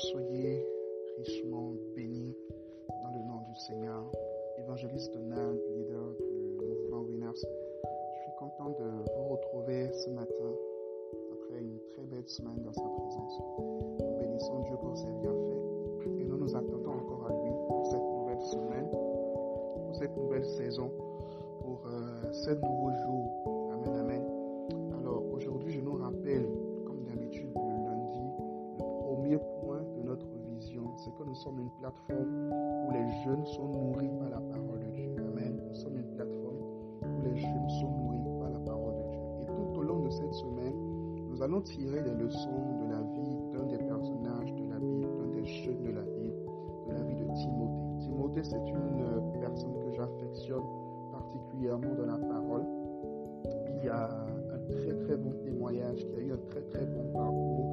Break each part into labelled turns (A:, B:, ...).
A: soyez richement bénis dans le nom du Seigneur. Évangéliste Donald, leader du mouvement Winners. Je suis content de vous retrouver ce matin après une très belle semaine dans sa présence. Nous bénissons Dieu pour ses bienfaits et nous nous attendons encore à lui pour cette nouvelle semaine, pour cette nouvelle saison, pour euh, ce nouveau jour. Amen, amen. Plateforme où les jeunes sont nourris par la parole de Dieu. Amen. Nous sommes une plateforme où les jeunes sont nourris par la parole de Dieu. Et tout au long de cette semaine, nous allons tirer des leçons de la vie d'un des personnages de la Bible, d'un des jeunes de la Bible, de la vie de Timothée. Timothée, c'est une euh, personne que j'affectionne particulièrement dans la parole, qui a un très très bon témoignage, qui a eu un très très bon parcours.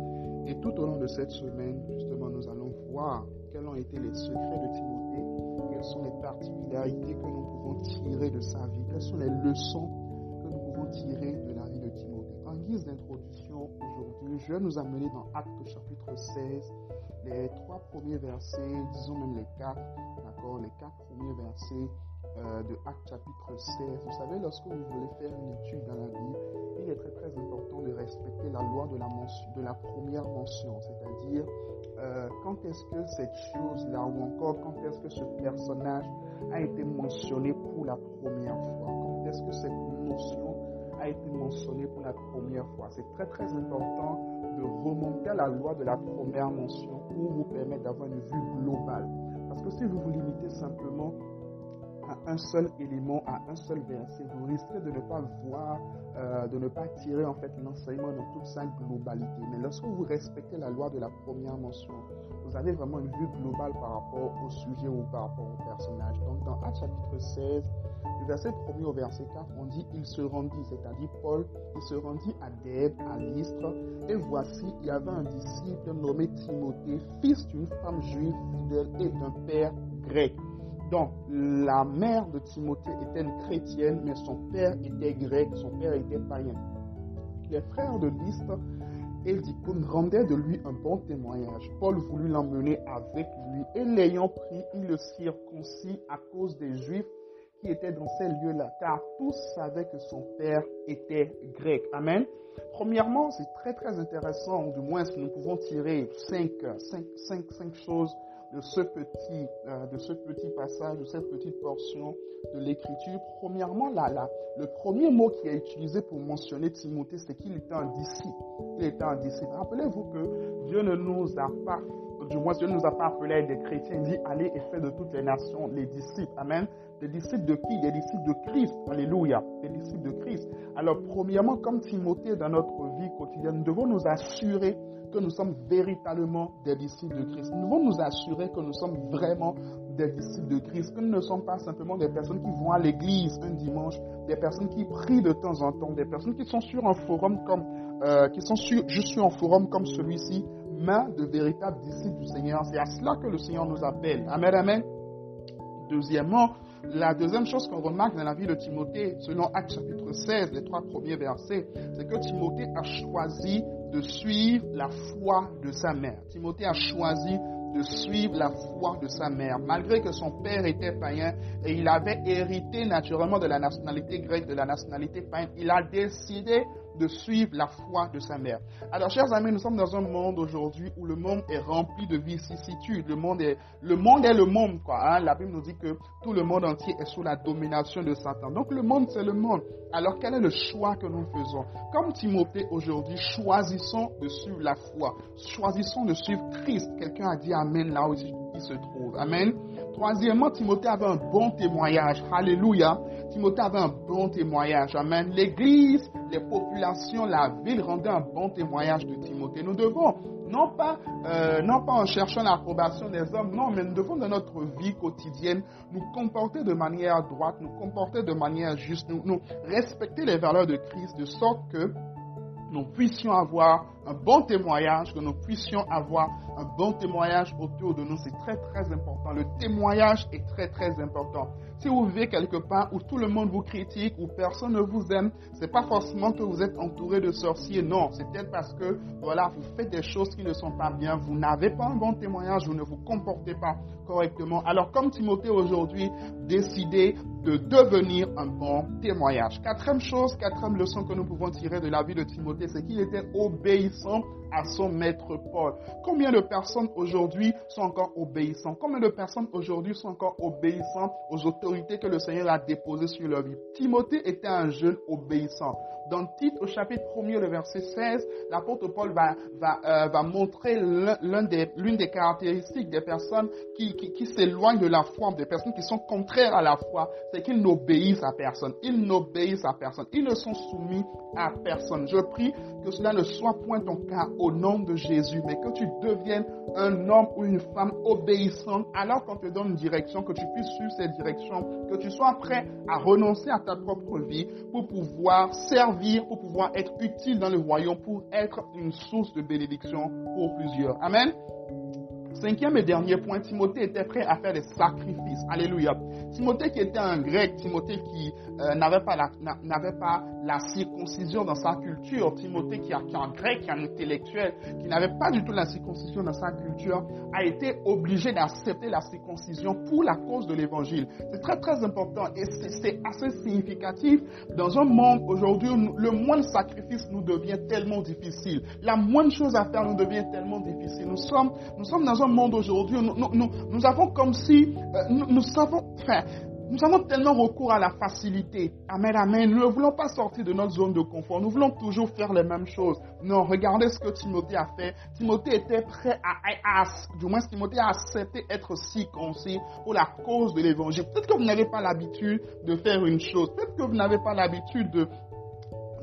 A: Tout au long de cette semaine, justement, nous allons voir quels ont été les secrets de Timothée, quelles sont les particularités que nous pouvons tirer de sa vie, quelles sont les leçons que nous pouvons tirer de la vie de Timothée. En guise d'introduction, aujourd'hui, je vais nous amener dans Actes chapitre 16, les trois premiers versets, disons même les quatre, d'accord, les quatre premiers versets euh, de Actes chapitre 16. Vous savez, lorsque vous voulez faire une étude dans la Bible, il est très très important de respecter la loi de la, mention, de la première mention, c'est-à-dire euh, quand est-ce que cette chose-là ou encore quand est-ce que ce personnage a été mentionné pour la première fois, quand est-ce que cette notion a été mentionnée pour la première fois? C'est très très important de remonter à la loi de la première mention pour vous permettre d'avoir une vue globale. Parce que si vous vous limitez simplement à un seul élément, à un seul verset, vous risquez de ne pas voir, euh, de ne pas tirer en fait l'enseignement dans toute sa globalité. Mais lorsque vous respectez la loi de la première mention, vous avez vraiment une vue globale par rapport au sujet ou par rapport au personnage. Donc dans Actes chapitre 16, du verset 1 au verset 4, on dit il se rendit, c'est-à-dire Paul, il se rendit à Dèbe, à l'Istre, et voici, il y avait un disciple nommé Timothée, fils d'une femme juive fidèle et d'un père grec. Donc, la mère de Timothée était une chrétienne, mais son père était grec, son père était païen. Les frères de l'Istre et d'Icône rendaient de lui un bon témoignage. Paul voulut l'emmener avec lui, et l'ayant pris, il le circoncis à cause des Juifs qui étaient dans ces lieux-là, car tous savaient que son père était grec. Amen. Premièrement, c'est très très intéressant, du moins si nous pouvons tirer cinq choses de ce petit, euh, de ce petit passage, de cette petite portion de l'écriture. Premièrement, là, là, le premier mot qui est utilisé pour mentionner Timothée, c'est qu'il était un disciple. Il était un disciple. Rappelez-vous que Dieu ne nous a pas, du moins Dieu ne nous a pas appelés des chrétiens. Il dit allez et faites de toutes les nations les disciples. Amen. Des disciples de qui? Des disciples de Christ. Alléluia. Des disciples de Christ. Alors, premièrement, comme Timothée dans notre vie quotidienne, nous devons nous assurer que nous sommes véritablement des disciples de Christ. Nous devons nous assurer que nous sommes vraiment des disciples de Christ, que nous ne sommes pas simplement des personnes qui vont à l'église un dimanche, des personnes qui prient de temps en temps, des personnes qui sont sur un forum comme, euh, qui sont sur, je suis en forum comme celui-ci, mais de véritables disciples du Seigneur. C'est à cela que le Seigneur nous appelle. Amen, amen. Deuxièmement, la deuxième chose qu'on remarque dans la vie de Timothée, selon Actes chapitre 16, les trois premiers versets, c'est que Timothée a choisi de suivre la foi de sa mère. Timothée a choisi de suivre la foi de sa mère, malgré que son père était païen et il avait hérité naturellement de la nationalité grecque, de la nationalité païenne. Il a décidé de suivre la foi de sa mère. Alors, chers amis, nous sommes dans un monde aujourd'hui où le monde est rempli de vicissitudes. Le monde est le monde, est le monde quoi. Hein? La Bible nous dit que tout le monde entier est sous la domination de Satan. Donc, le monde, c'est le monde. Alors, quel est le choix que nous faisons? Comme Timothée aujourd'hui, choisissons de suivre la foi. Choisissons de suivre Christ. Quelqu'un a dit Amen là où il se trouve. Amen. Troisièmement, Timothée avait un bon témoignage. Alléluia. Timothée avait un bon témoignage. Amen. L'Église, les populations, la ville rendaient un bon témoignage de Timothée. Nous devons, non pas, euh, non pas en cherchant l'approbation des hommes, non, mais nous devons dans notre vie quotidienne nous comporter de manière droite, nous comporter de manière juste, nous respecter les valeurs de Christ de sorte que nous puissions avoir un bon témoignage, que nous puissions avoir un bon témoignage autour de nous. C'est très, très important. Le témoignage est très, très important. Si vous vivez quelque part où tout le monde vous critique, où personne ne vous aime, c'est pas forcément que vous êtes entouré de sorciers. Non, c'est peut-être parce que, voilà, vous faites des choses qui ne sont pas bien. Vous n'avez pas un bon témoignage, vous ne vous comportez pas correctement. Alors, comme Timothée aujourd'hui, décidez de devenir un bon témoignage. Quatrième chose, quatrième leçon que nous pouvons tirer de la vie de Timothée, c'est qu'il était obéissant à son maître Paul. Combien de personnes aujourd'hui sont encore obéissants? Combien de personnes aujourd'hui sont encore obéissants aux autorités que le Seigneur a déposées sur leur vie? Timothée était un jeune obéissant. Dans Tite, au chapitre 1er, le verset 16, l'apôtre Paul va, va, euh, va montrer l'une des, des, caractéristiques des personnes qui, qui, qui s'éloignent de la foi, des personnes qui sont contraires à la foi, c'est qu'ils n'obéissent à personne. Ils n'obéissent à personne. Ils ne sont soumis à personne. Je prie que cela ne soit point ton cas au nom de Jésus, mais que tu deviennes un homme ou une femme obéissante alors qu'on te donne une direction, que tu puisses suivre cette direction, que tu sois prêt à renoncer à ta propre vie pour pouvoir servir, pour pouvoir être utile dans le royaume, pour être une source de bénédiction pour plusieurs. Amen. Cinquième et dernier point, Timothée était prêt à faire des sacrifices. Alléluia. Timothée qui était un grec, Timothée qui euh, n'avait pas, la, n'avait pas la circoncision dans sa culture, Timothée qui, est un grec, qui est un intellectuel, qui n'avait pas du tout la circoncision dans sa culture, a été obligé d'accepter la circoncision pour la cause de l'évangile. C'est très très important et c'est, assez significatif dans un monde aujourd'hui où le moindre sacrifice nous devient tellement difficile. La moindre chose à faire nous devient tellement difficile. Nous sommes, nous sommes dans un monde aujourd'hui nous, nous, nous, avons comme si, euh, nous, savons, enfin, nous avons tellement recours à la facilité. Amen, amen. Nous ne voulons pas sortir de notre zone de confort. Nous voulons toujours faire les mêmes choses. Non, regardez ce que Timothée a fait. Timothée était prêt à, du moins Timothée a accepté être circoncis pour la cause de l'évangile. Peut-être que vous n'avez pas l'habitude de faire une chose. Peut-être que vous n'avez pas l'habitude de,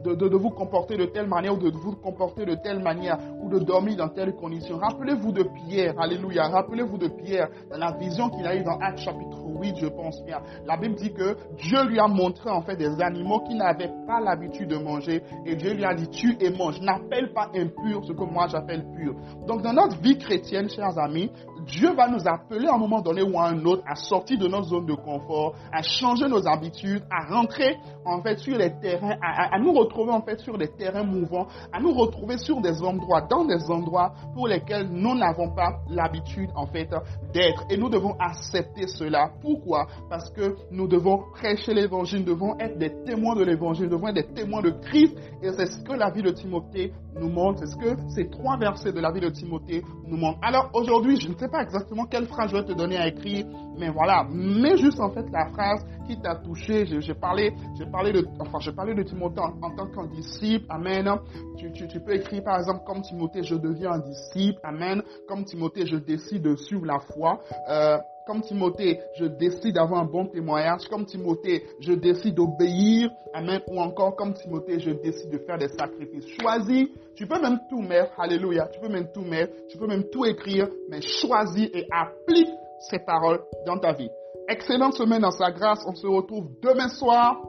A: de, vous comporter de telle manière ou de vous comporter de telle manière ou de dormir dans telle condition. Rappelez-vous de Pierre, alléluia, rappelez-vous de Pierre dans la vision qu'il a eue dans Actes chapitre 8, je pense bien. La Bible dit que Dieu lui a montré en fait des animaux qu'il n'avait pas l'habitude de manger et Dieu lui a dit tu et mange. N'appelle pas impur ce que moi j'appelle pur. Donc dans notre vie chrétienne, chers amis, Dieu va nous appeler à un moment donné ou à un autre à sortir de notre zone de confort, à changer nos habitudes, à rentrer en fait sur les terrains, à, nous retrouver en fait sur des terrains mouvants, à nous retrouver sur des endroits, dans des endroits pour lesquels nous n'avons pas l'habitude en fait d'être. Et nous devons accepter cela. Pourquoi? Parce que nous devons prêcher l'évangile, nous devons être des témoins de l'évangile, nous devons être des témoins de Christ. Et c'est ce que la vie de Timothée nous montre, c'est ce que ces trois versets de la vie de Timothée nous montrent. Alors aujourd'hui, je ne sais pas exactement quelle phrase je vais te donner à écrire, mais voilà, mets juste en fait la phrase qui t'a touché. J'ai parlé, j'ai parlé de, enfin, j'ai parlé de Timothée en, tant qu'un disciple. Amen. Tu, tu, peux écrire par exemple comme Timothée, je deviens un disciple. Amen. Comme Timothée, je décide de suivre la foi. Euh, comme Timothée, je décide d'avoir un bon témoignage. Comme Timothée, je décide d'obéir. Amen. Ou encore, comme Timothée, je décide de faire des sacrifices. Choisis. Tu peux même tout mettre. Alléluia. Tu peux même tout mettre. Tu peux même tout écrire. Mais choisis et applique ces paroles dans ta vie. Excellente semaine dans sa grâce. On se retrouve demain soir,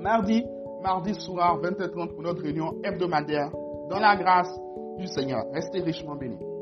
A: mardi, mardi soir, 20h30 pour notre réunion hebdomadaire dans la grâce du Seigneur. Restez richement bénis.